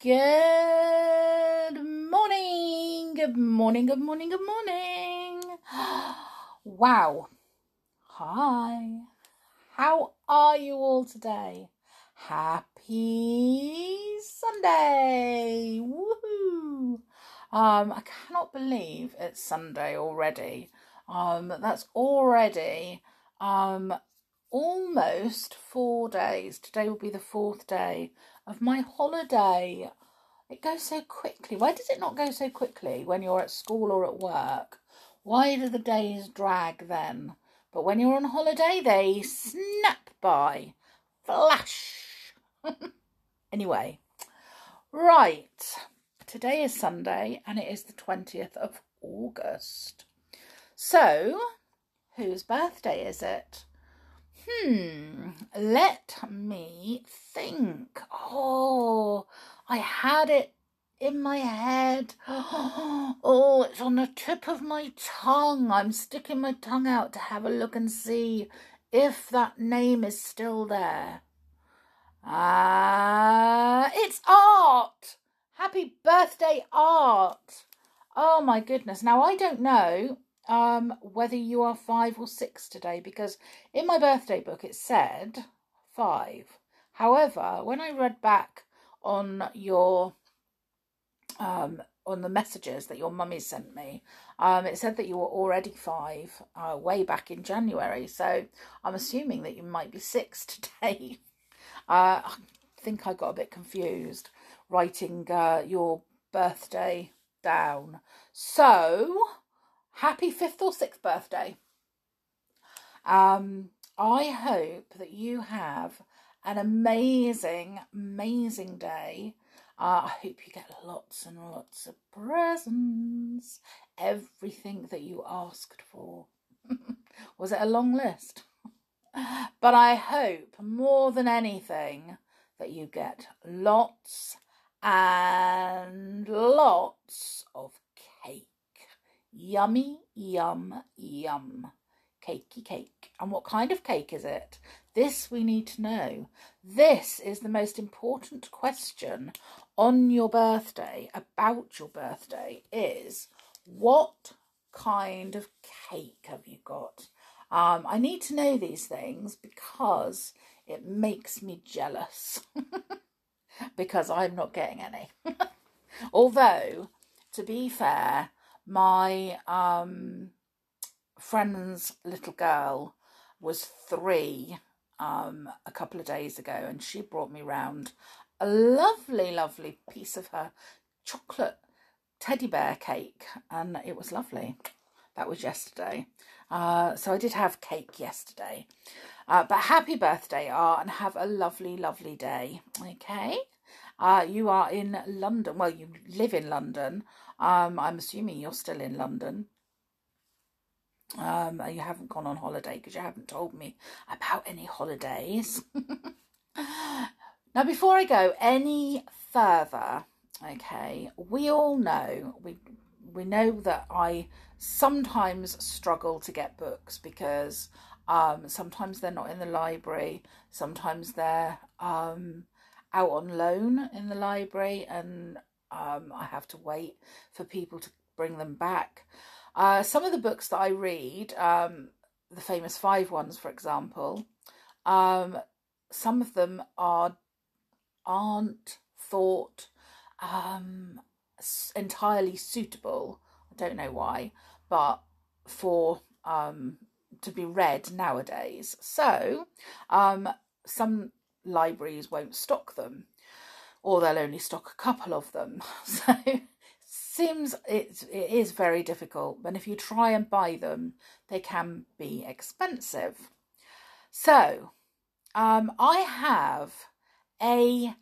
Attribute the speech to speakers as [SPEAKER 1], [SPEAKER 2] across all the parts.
[SPEAKER 1] Good morning, good morning, good morning, good morning. Wow. Hi. How are you all today? Happy Sunday. Woohoo. Um, I cannot believe it's Sunday already. Um, that's already um almost four days. Today will be the fourth day of my holiday. It goes so quickly. Why does it not go so quickly when you're at school or at work? Why do the days drag then? But when you're on holiday, they snap by. Flash. anyway, right. Today is Sunday and it is the 20th of August. So, whose birthday is it? Hmm, let me think. Oh, I had it in my head. Oh, it's on the tip of my tongue. I'm sticking my tongue out to have a look and see if that name is still there. Ah, uh, it's Art. Happy birthday, Art. Oh my goodness. Now, I don't know um, whether you are five or six today, because in my birthday book it said five. However, when I read back on your um, on the messages that your mummy sent me, um, it said that you were already five uh, way back in January. So I'm assuming that you might be six today. uh, I think I got a bit confused writing uh, your birthday down. So happy fifth or sixth birthday. Um, I hope that you have an amazing, amazing day. Uh, I hope you get lots and lots of presents, everything that you asked for. Was it a long list? but I hope more than anything that you get lots and lots of Yummy, yum, yum. Cakey cake. And what kind of cake is it? This we need to know. This is the most important question on your birthday, about your birthday, is what kind of cake have you got? Um, I need to know these things because it makes me jealous because I'm not getting any. Although, to be fair, my um, friend's little girl was three um, a couple of days ago, and she brought me round a lovely, lovely piece of her chocolate teddy bear cake, and it was lovely. That was yesterday. Uh, so I did have cake yesterday. Uh, but happy birthday, Art, and have a lovely, lovely day. Okay. Uh, you are in London. Well, you live in London. Um, I'm assuming you're still in London. Um, you haven't gone on holiday because you haven't told me about any holidays. now, before I go any further, okay, we all know we we know that I sometimes struggle to get books because um, sometimes they're not in the library, sometimes they're um, out on loan in the library, and um, I have to wait for people to bring them back. Uh, some of the books that I read, um, the famous five ones, for example, um, some of them are aren't thought um, entirely suitable. I don't know why, but for um, to be read nowadays. So um, some libraries won't stock them or they'll only stock a couple of them. So seems it's it is very difficult. And if you try and buy them, they can be expensive. So um, I have a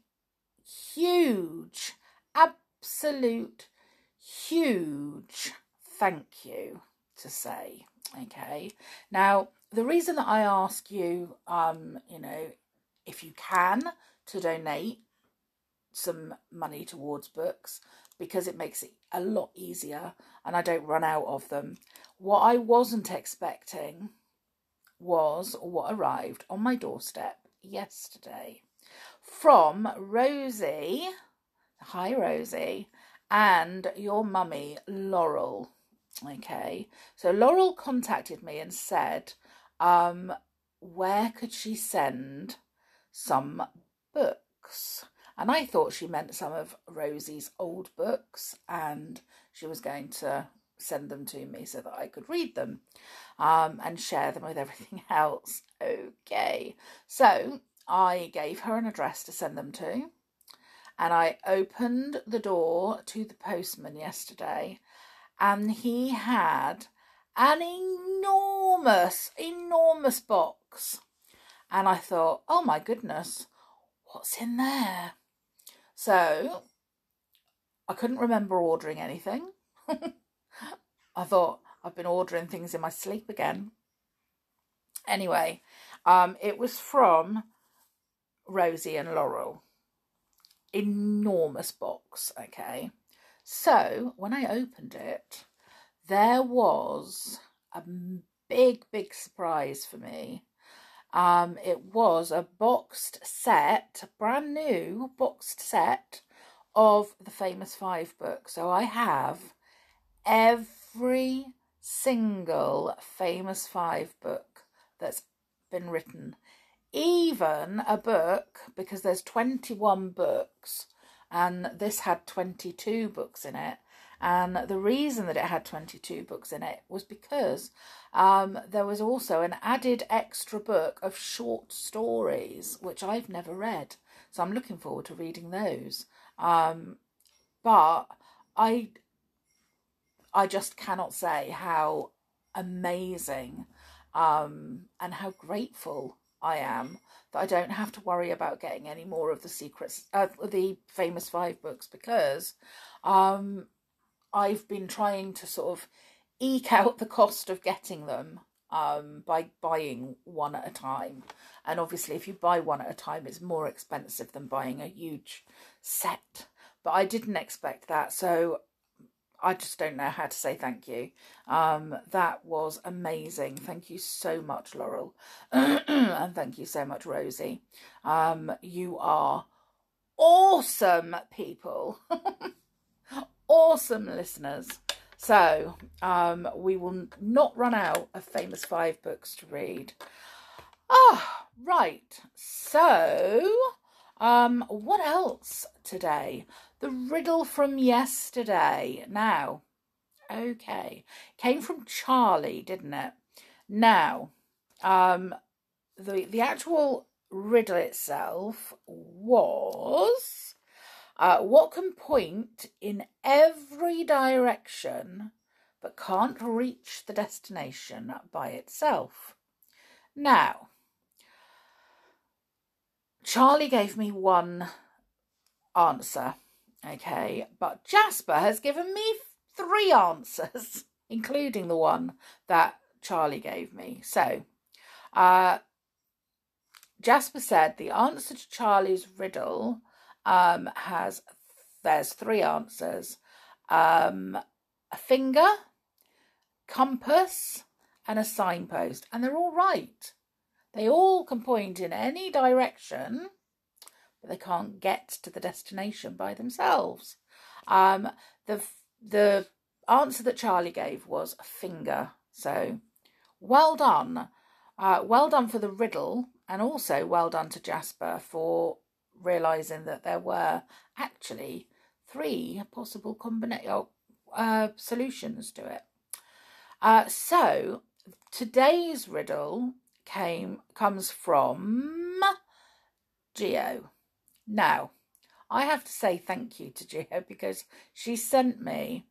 [SPEAKER 1] huge, absolute huge thank you to say. Okay. Now the reason that I ask you, um, you know, if you can to donate some money towards books because it makes it a lot easier and I don't run out of them. What I wasn't expecting was what arrived on my doorstep yesterday from Rosie Hi, Rosie. And your mummy, Laurel. Okay. So Laurel contacted me and said, um, where could she send some books? And I thought she meant some of Rosie's old books and she was going to send them to me so that I could read them um, and share them with everything else. Okay. So I gave her an address to send them to and I opened the door to the postman yesterday and he had an enormous, enormous box. And I thought, oh my goodness, what's in there? So I couldn't remember ordering anything. I thought I've been ordering things in my sleep again. Anyway, um, it was from Rosie and Laurel. Enormous box, okay. So when I opened it, there was a big, big surprise for me. Um, it was a boxed set, brand new boxed set of the famous five books. So I have every single famous five book that's been written. Even a book, because there's 21 books, and this had 22 books in it. And the reason that it had 22 books in it was because um, there was also an added extra book of short stories, which I've never read. So I'm looking forward to reading those. Um, but I, I just cannot say how amazing um, and how grateful I am that I don't have to worry about getting any more of the secrets, uh, the famous five books, because um, I've been trying to sort of eke out the cost of getting them um, by buying one at a time. And obviously, if you buy one at a time, it's more expensive than buying a huge set. But I didn't expect that, so I just don't know how to say thank you. Um, that was amazing. Thank you so much, Laurel. and thank you so much, Rosie. Um, you are awesome people. awesome listeners. So, um, we will not run out of famous five books to read. Ah, right. So, um, what else today? The riddle from yesterday. Now, okay, came from Charlie, didn't it? Now, um, the the actual riddle itself was uh, what can point in every direction but can't reach the destination by itself? Now, Charlie gave me one answer, okay, but Jasper has given me three answers, including the one that Charlie gave me. So, uh, Jasper said the answer to Charlie's riddle um, has there's three answers: um, a finger, compass, and a signpost, and they're all right. They all can point in any direction, but they can't get to the destination by themselves. Um, the the answer that Charlie gave was a finger. So, well done, uh, well done for the riddle, and also well done to Jasper for realizing that there were actually three possible combination uh, solutions to it. Uh, so today's riddle came comes from Geo. Now, I have to say thank you to Geo because she sent me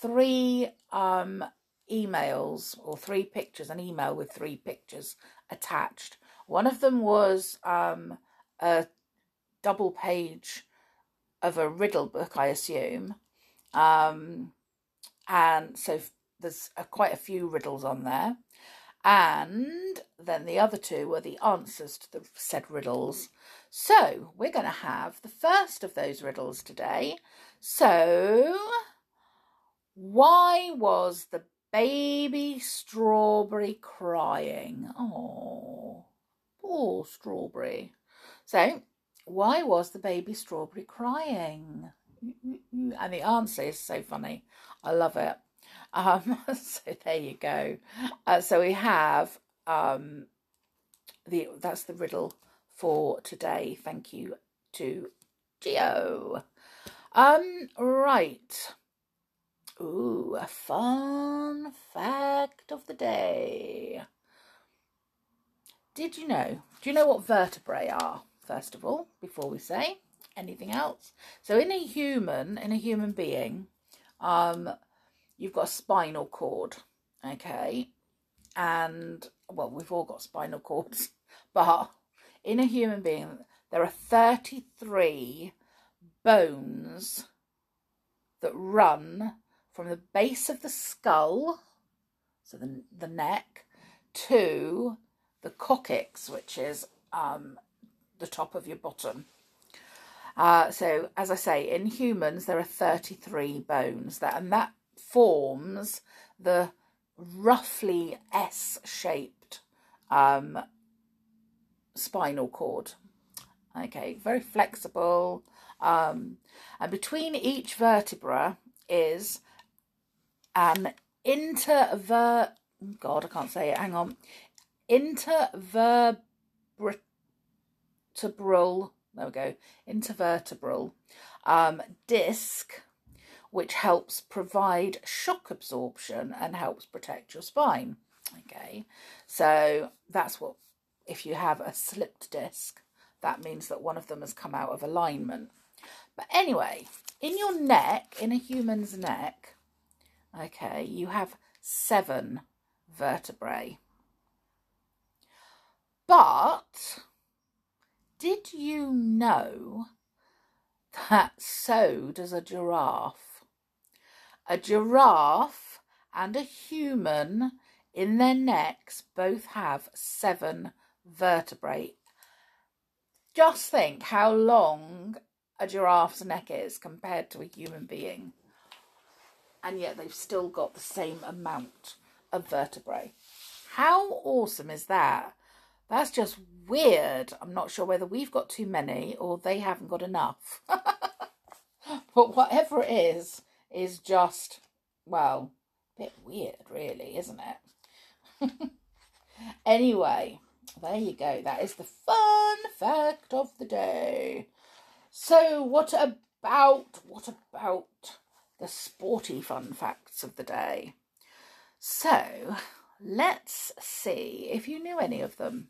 [SPEAKER 1] three um, emails or three pictures, an email with three pictures attached. One of them was um, a double page of a riddle book, I assume. Um, and so there's a, quite a few riddles on there. And then the other two were the answers to the said riddles. So we're going to have the first of those riddles today. So, why was the baby strawberry crying? Oh, poor strawberry. So, why was the baby strawberry crying? And the answer is so funny. I love it. Um, so there you go. Uh, so we have um, the that's the riddle for today. Thank you to Geo. Um, right. Ooh, a fun fact of the day. Did you know? Do you know what vertebrae are, first of all, before we say anything else? So in a human, in a human being, um, you've got a spinal cord, okay? And, well, we've all got spinal cords, but in a human being, there are 33 bones that run from the base of the skull, so the, the neck, to the coccyx, which is um, the top of your bottom. Uh, so, as I say, in humans there are 33 bones, that, and that forms the roughly S-shaped um, spinal cord. Okay, very flexible. Um, and between each vertebra is an interver. God, I can't say it. Hang on. Intervertebral. There we go. Intervertebral um, disc, which helps provide shock absorption and helps protect your spine. Okay, so that's what if you have a slipped disc, that means that one of them has come out of alignment. But anyway, in your neck, in a human's neck, okay, you have seven vertebrae. But did you know that so does a giraffe? A giraffe and a human in their necks both have seven vertebrae. Just think how long a giraffe's neck is compared to a human being. And yet they've still got the same amount of vertebrae. How awesome is that? That's just weird. I'm not sure whether we've got too many or they haven't got enough. but whatever it is, is just, well, a bit weird, really, isn't it? anyway, there you go. That is the fun fact of the day. So, what about what about the sporty fun facts of the day? So, let's see if you knew any of them.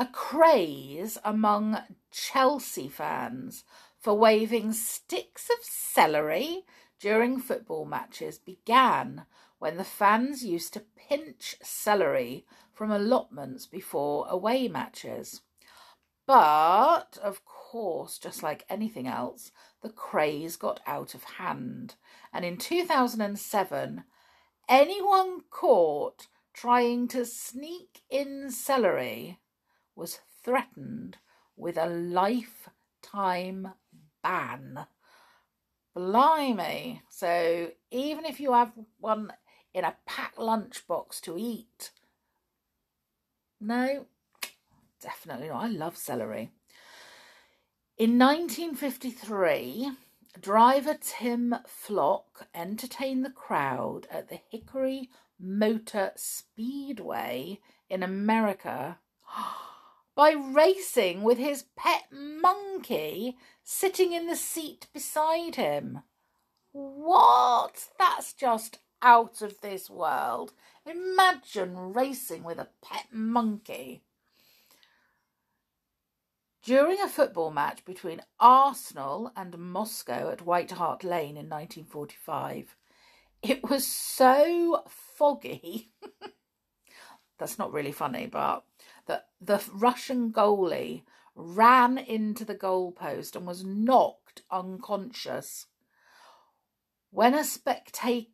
[SPEAKER 1] A craze among Chelsea fans for waving sticks of celery during football matches began when the fans used to pinch celery from allotments before away matches. But, of course, just like anything else, the craze got out of hand. And in 2007, anyone caught trying to sneak in celery was threatened with a lifetime ban. Blimey. So even if you have one in a packed lunchbox to eat, no, definitely not. I love celery. In 1953, driver Tim Flock entertained the crowd at the Hickory Motor Speedway in America oh, by racing with his pet monkey sitting in the seat beside him. What? That's just out of this world. Imagine racing with a pet monkey. During a football match between Arsenal and Moscow at White Hart Lane in 1945, it was so foggy. That's not really funny, but that the Russian goalie ran into the goalpost and was knocked unconscious. When a spectator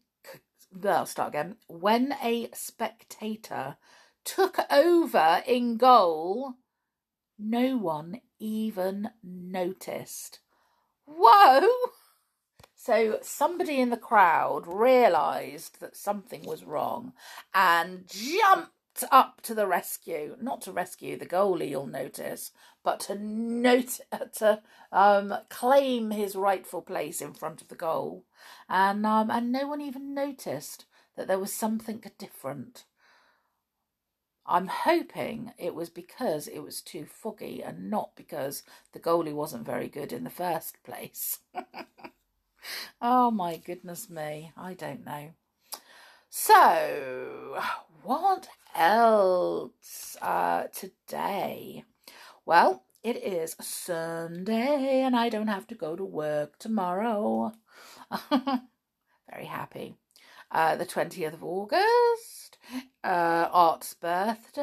[SPEAKER 1] I'll start again. When a spectator took over in goal, no one even noticed. Whoa! So somebody in the crowd realised that something was wrong and jumped up to the rescue, not to rescue the goalie, you'll notice, but to note to um, claim his rightful place in front of the goal, and um, and no one even noticed that there was something different. I'm hoping it was because it was too foggy and not because the goalie wasn't very good in the first place. oh my goodness me, I don't know. So, what else uh, today? Well, it is Sunday and I don't have to go to work tomorrow. Very happy. Uh, the 20th of August, uh, Art's birthday,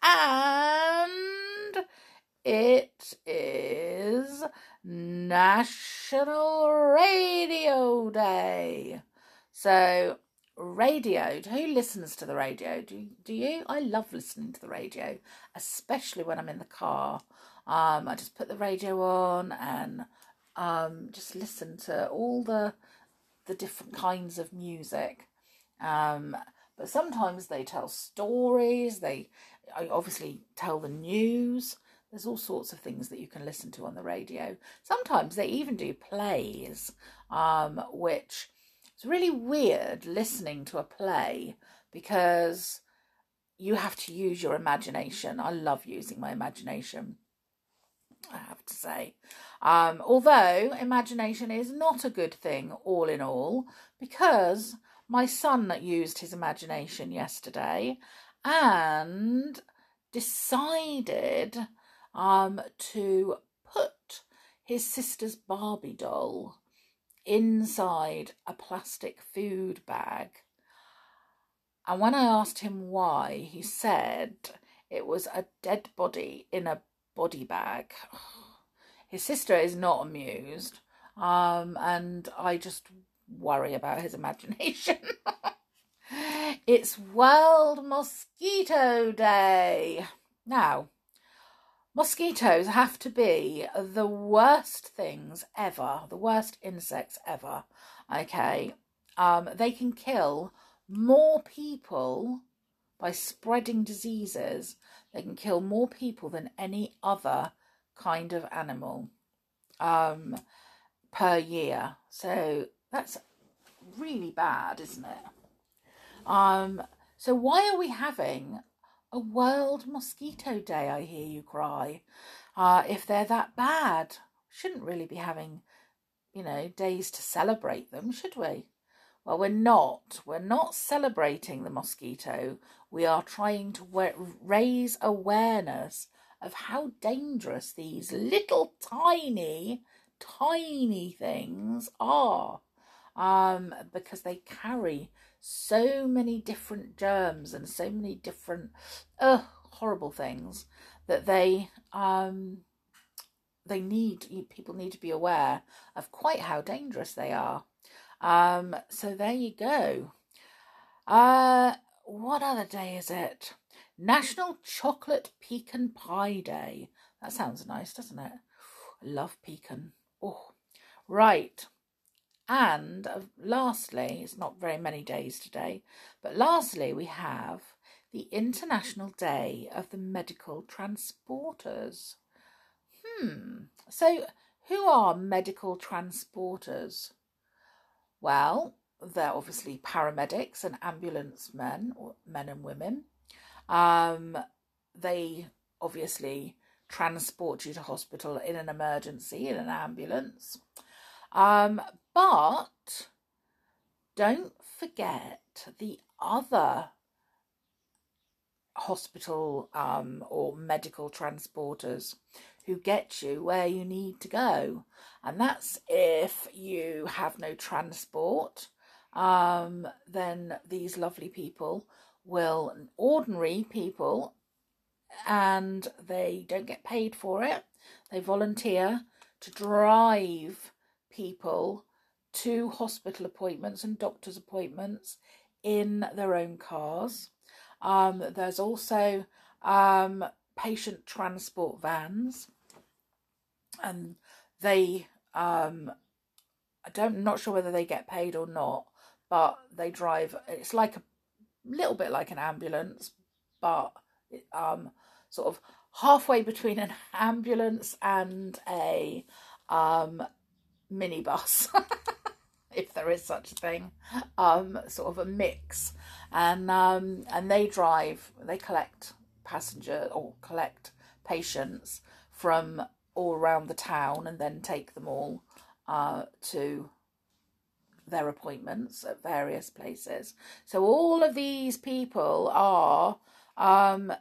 [SPEAKER 1] and it is National Radio Day. So radio. Who listens to the radio? Do do you? I love listening to the radio, especially when I'm in the car. Um, I just put the radio on and um, just listen to all the the different kinds of music. Um, but sometimes they tell stories. They obviously tell the news. There's all sorts of things that you can listen to on the radio. Sometimes they even do plays, um, which it's really weird listening to a play because you have to use your imagination. I love using my imagination, I have to say. Um, although imagination is not a good thing, all in all, because my son used his imagination yesterday and decided um, to put his sister's Barbie doll inside a plastic food bag. And when I asked him why, he said it was a dead body in a body bag. His sister is not amused, um, and I just worry about his imagination. it's World Mosquito Day. Now, Mosquitoes have to be the worst things ever, the worst insects ever. Okay. Um, they can kill more people by spreading diseases. They can kill more people than any other kind of animal um, per year. So that's really bad, isn't it? Um, so why are we having a World Mosquito Day, I hear you cry. Uh, if they're that bad, shouldn't really be having, you know, days to celebrate them, should we? Well, we're not. We're not celebrating the mosquito. We are trying to raise awareness of how dangerous these little tiny, tiny things are. Um, because they carry so many different germs and so many different uh, horrible things that they um, they need people need to be aware of quite how dangerous they are. Um, so there you go. Uh, what other day is it? National Chocolate Pecan Pie Day. That sounds nice, doesn't it? Love pecan. Oh, right. And uh, lastly, it's not very many days today, but lastly, we have the International Day of the Medical Transporters. Hmm, so who are medical transporters? Well, they're obviously paramedics and ambulance men, or men and women. Um, they obviously transport you to hospital in an emergency in an ambulance. Um, but don't forget the other hospital um, or medical transporters who get you where you need to go. And that's if you have no transport, um, then these lovely people will, ordinary people, and they don't get paid for it, they volunteer to drive people to hospital appointments and doctor's appointments in their own cars. Um, there's also um, patient transport vans, and they um, I don't I'm not sure whether they get paid or not, but they drive. It's like a little bit like an ambulance, but um, sort of halfway between an ambulance and a um, minibus, if there is such a thing, um, sort of a mix, and um, and they drive, they collect passenger or collect patients from all around the town and then take them all uh, to their appointments at various places. So all of these people are um,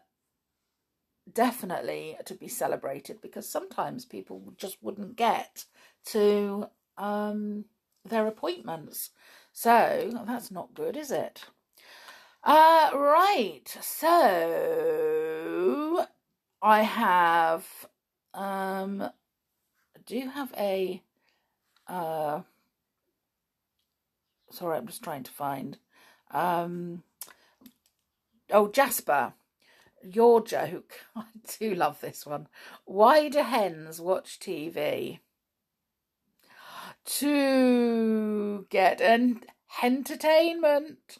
[SPEAKER 1] definitely to be celebrated because sometimes people just wouldn't get to um, their appointments. So that's not good, is it? Uh, right. So I have um, do have a uh, sorry, I'm just trying to find um, oh Jasper your joke. I do love this one. Why do hens watch TV? To get an entertainment.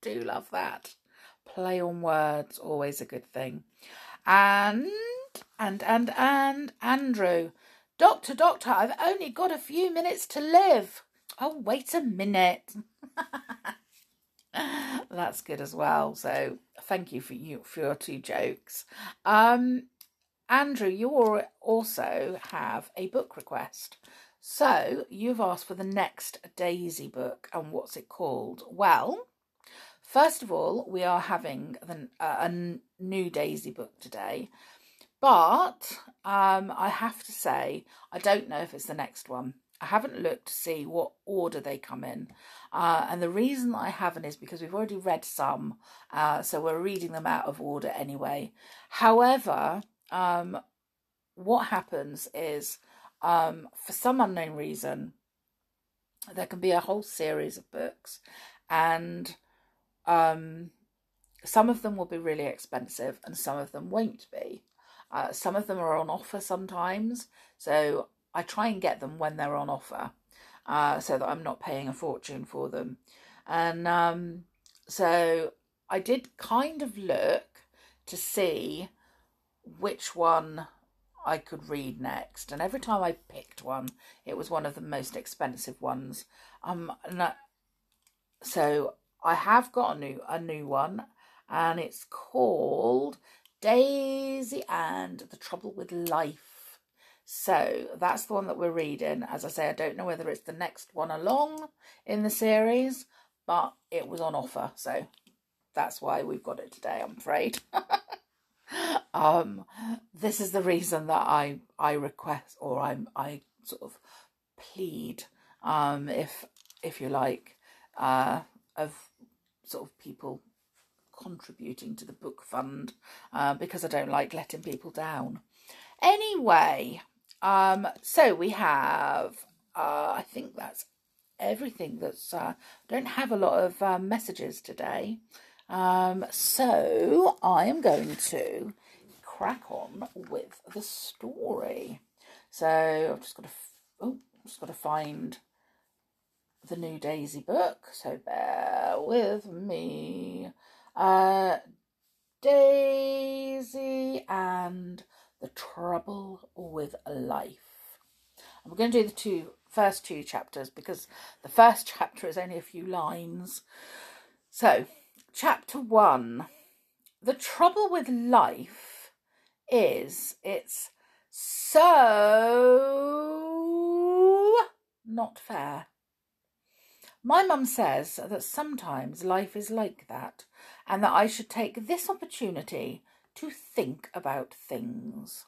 [SPEAKER 1] Do love that. Play on words, always a good thing. And, and, and, and, Andrew. Doctor, doctor, I've only got a few minutes to live. Oh, wait a minute. That's good as well. So thank you for you for your two jokes. Um, Andrew, you also have a book request. So you've asked for the next Daisy book, and what's it called? Well, first of all, we are having the, uh, a new Daisy book today, but um, I have to say I don't know if it's the next one. I haven't looked to see what order they come in. Uh, and the reason I haven't is because we've already read some, uh, so we're reading them out of order anyway. However, um, what happens is, um, for some unknown reason, there can be a whole series of books, and um, some of them will be really expensive, and some of them won't be. Uh, some of them are on offer sometimes, so I try and get them when they're on offer uh, so that I'm not paying a fortune for them. And um, so I did kind of look to see which one I could read next. And every time I picked one, it was one of the most expensive ones. Um, so I have got a new a new one, and it's called Daisy and the Trouble with Life so that's the one that we're reading. As I say, I don't know whether it's the next one along in the series, but it was on offer. So that's why we've got it today, I'm afraid. um, this is the reason that I, I request or I, I sort of plead, um, if, if you like, uh, of sort of people contributing to the book fund uh, because I don't like letting people down. Anyway, um, so we have, uh, I think that's everything that's, uh, don't have a lot of uh, messages today. Um, so I am going to crack on with the story. So I've just got to, oh, just got to find the new Daisy book. So bear with me. Uh, Daisy and the Trouble with Life. We're going to do the two first two chapters because the first chapter is only a few lines. So, chapter one. The trouble with life is it's so not fair. My mum says that sometimes life is like that, and that I should take this opportunity to think about things.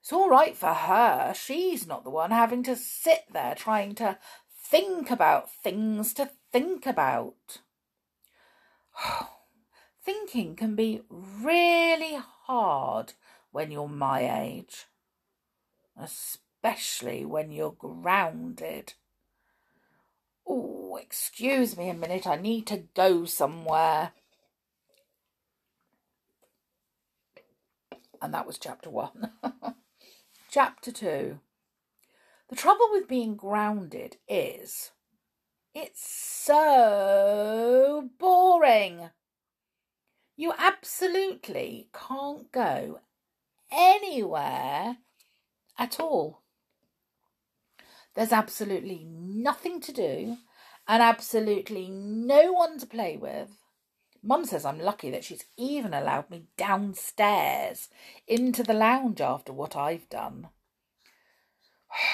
[SPEAKER 1] It's all right for her. She's not the one having to sit there trying to think about things to think about. Thinking can be really hard when you're my age, especially when you're grounded. Oh, excuse me a minute, I need to go somewhere. and that was chapter one. chapter two. The trouble with being grounded is It's so boring. You absolutely can't go anywhere at all. There's absolutely nothing to do and absolutely no one to play with. Mum says I'm lucky that she's even allowed me downstairs into the lounge after what I've done.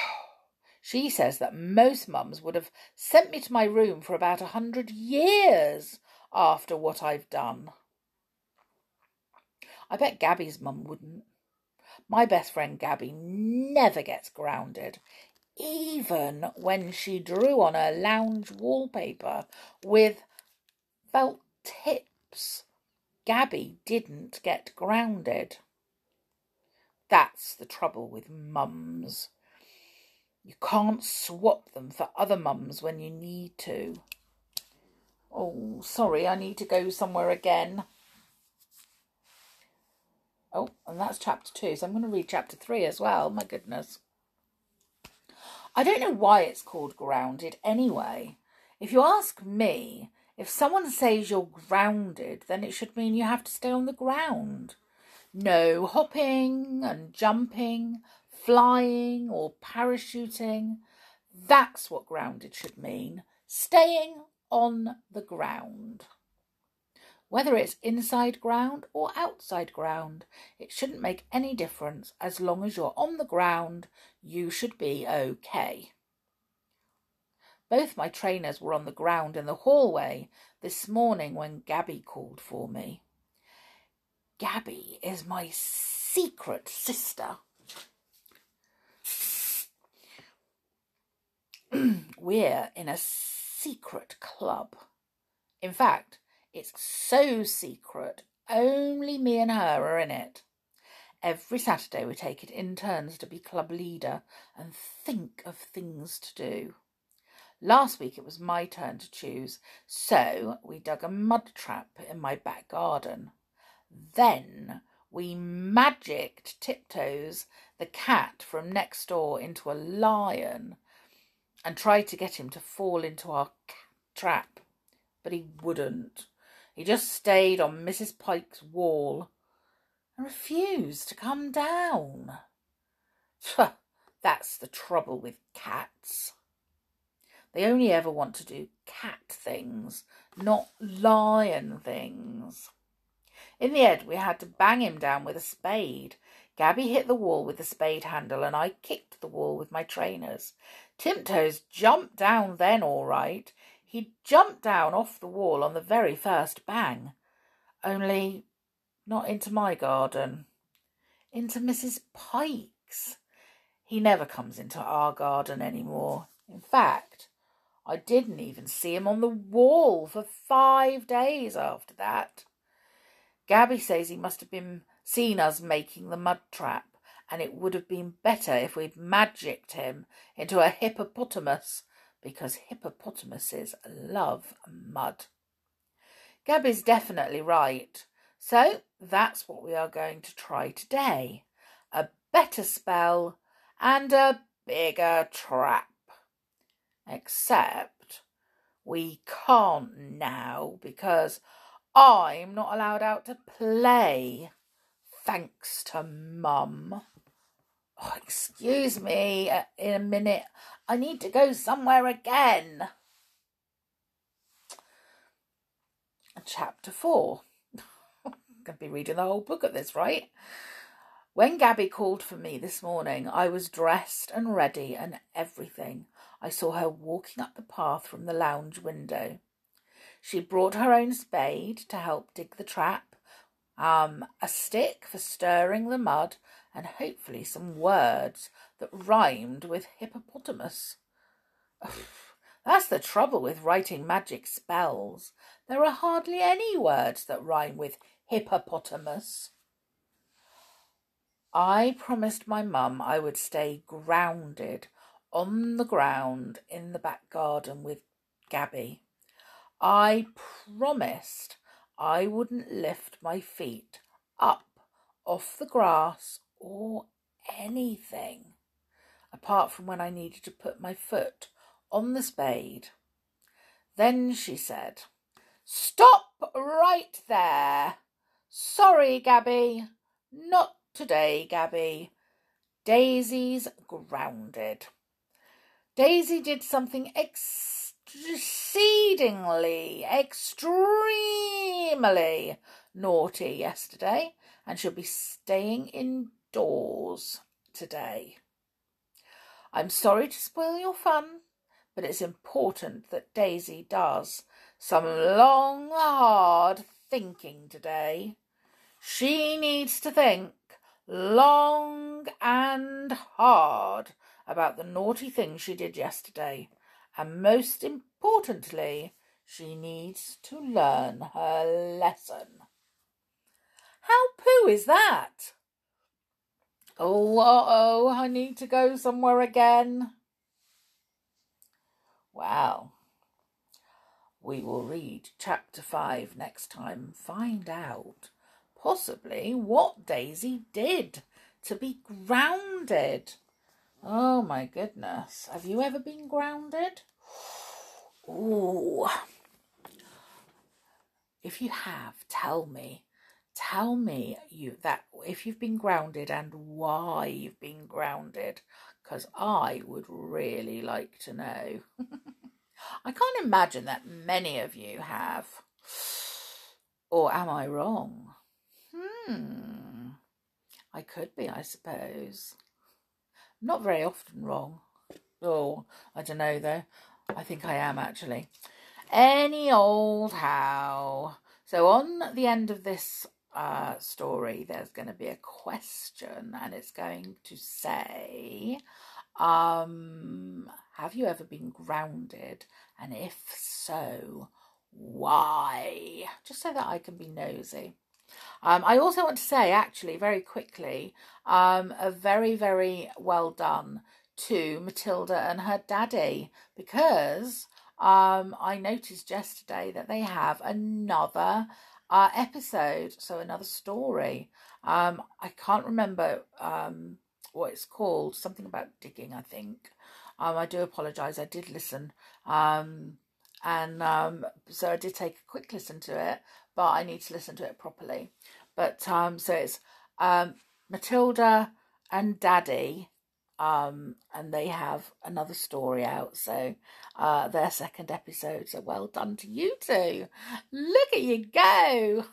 [SPEAKER 1] She says that most mums would have sent me to my room for about a hundred years after what I've done. I bet Gabby's mum wouldn't. My best friend Gabby never gets grounded, even when she drew on her lounge wallpaper with felt tips. Gabby didn't get grounded. That's the trouble with mums. You can't swap them for other mums when you need to. Oh, sorry, I need to go somewhere again. Oh, and that's chapter two, so I'm going to read chapter three as well. My goodness. I don't know why it's called grounded anyway. If you ask me, if someone says you're grounded, then it should mean you have to stay on the ground. No hopping and jumping, flying or parachuting. That's what grounded should mean staying on the ground. Whether it's inside ground or outside ground, it shouldn't make any difference. As long as you're on the ground, you should be okay. Both my trainers were on the ground in the hallway this morning when Gabby called for me. Gabby is my secret sister. we're in a secret club. In fact, it's so secret, only me and her are in it. Every Saturday we take it in turns to be club leader and think of things to do. Last week it was my turn to choose, so we dug a mud trap in my back garden. Then we magicked Tiptoes, the cat from next door, into a lion and tried to get him to fall into our trap, but he wouldn't. He just stayed on Mrs. Pike's wall and refused to come down. That's the trouble with cats. They only ever want to do cat things, not lion things. In the end, we had to bang him down with a spade. Gabby hit the wall with the spade handle, and I kicked the wall with my trainers. Tiptoes jumped down then, all right. He jumped down off the wall on the very first bang. Only not into my garden. Into Mrs. Pike's. He never comes into our garden any more. In fact, I didn't even see him on the wall for five days after that. Gabby says he must have been seen us making the mud trap and it would have been better if we'd magicked him into a hippopotamus, because hippopotamuses love mud. Gabby's definitely right. So that's what we are going to try today. A better spell and a bigger trap. Except we can't now because I'm not allowed out to play. Thanks to Mum. Oh, excuse me uh, in a minute. I need to go somewhere again. Chapter 4. I'm going to be reading the whole book at this, right? When Gabby called for me this morning, I was dressed and ready and everything. I saw her walking up the path from the lounge window. She brought her own spade to help dig the trap, um, a stick for stirring the mud, and hopefully some words that rhymed with hippopotamus. That's the trouble with writing magic spells. There are hardly any words that rhyme with hippopotamus. I promised my mum I would stay grounded on the ground in the back garden with Gabby. I promised I wouldn't lift my feet up off the grass or anything apart from when I needed to put my foot on the spade. Then she said, Stop right there. Sorry, Gabby. Not today, Gabby. Daisy's grounded. Daisy did something exceedingly, extremely naughty yesterday, and she'll be staying indoors today. I'm sorry to spoil your fun, but it's important that Daisy does some long, hard thinking today. She needs to think long and hard about the naughty thing she did yesterday, and most importantly, she needs to learn her lesson. How poo is that? Oh, oh, I need to go somewhere again. Well, we will read chapter 5 next time, find out possibly what Daisy did to be grounded. Oh my goodness. Have you ever been grounded? Ooh. If you have, tell me. Tell me you that if you've been grounded and why you've been grounded, because I would really like to know. I can't imagine that many of you have. Or am I wrong? Hmm. I could be, I suppose. Not very often wrong. Oh, I don't know though. I think I am actually. Any old how. So on the end of this uh, story, there's going to be a question, and it's going to say, um, "Have you ever been grounded? And if so, why?" Just so that I can be nosy. Um, I also want to say, actually, very quickly, um, a very, very well done to Matilda and her daddy because um, I noticed yesterday that they have another uh, episode, so another story. Um, I can't remember um, what it's called, something about digging, I think. Um, I do apologise, I did listen. Um, and um, so I did take a quick listen to it, but I need to listen to it properly. But um, so it's um, Matilda and Daddy, um, and they have another story out. So uh, their second episode. So well done to you two. Look at you go.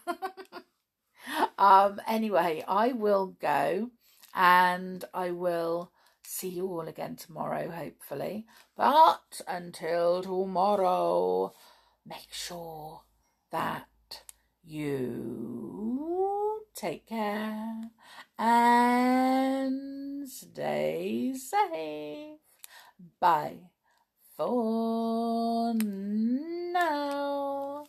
[SPEAKER 1] um, anyway, I will go, and I will see you all again tomorrow, hopefully. But until tomorrow, make sure that you take care and stay safe. Bye for now.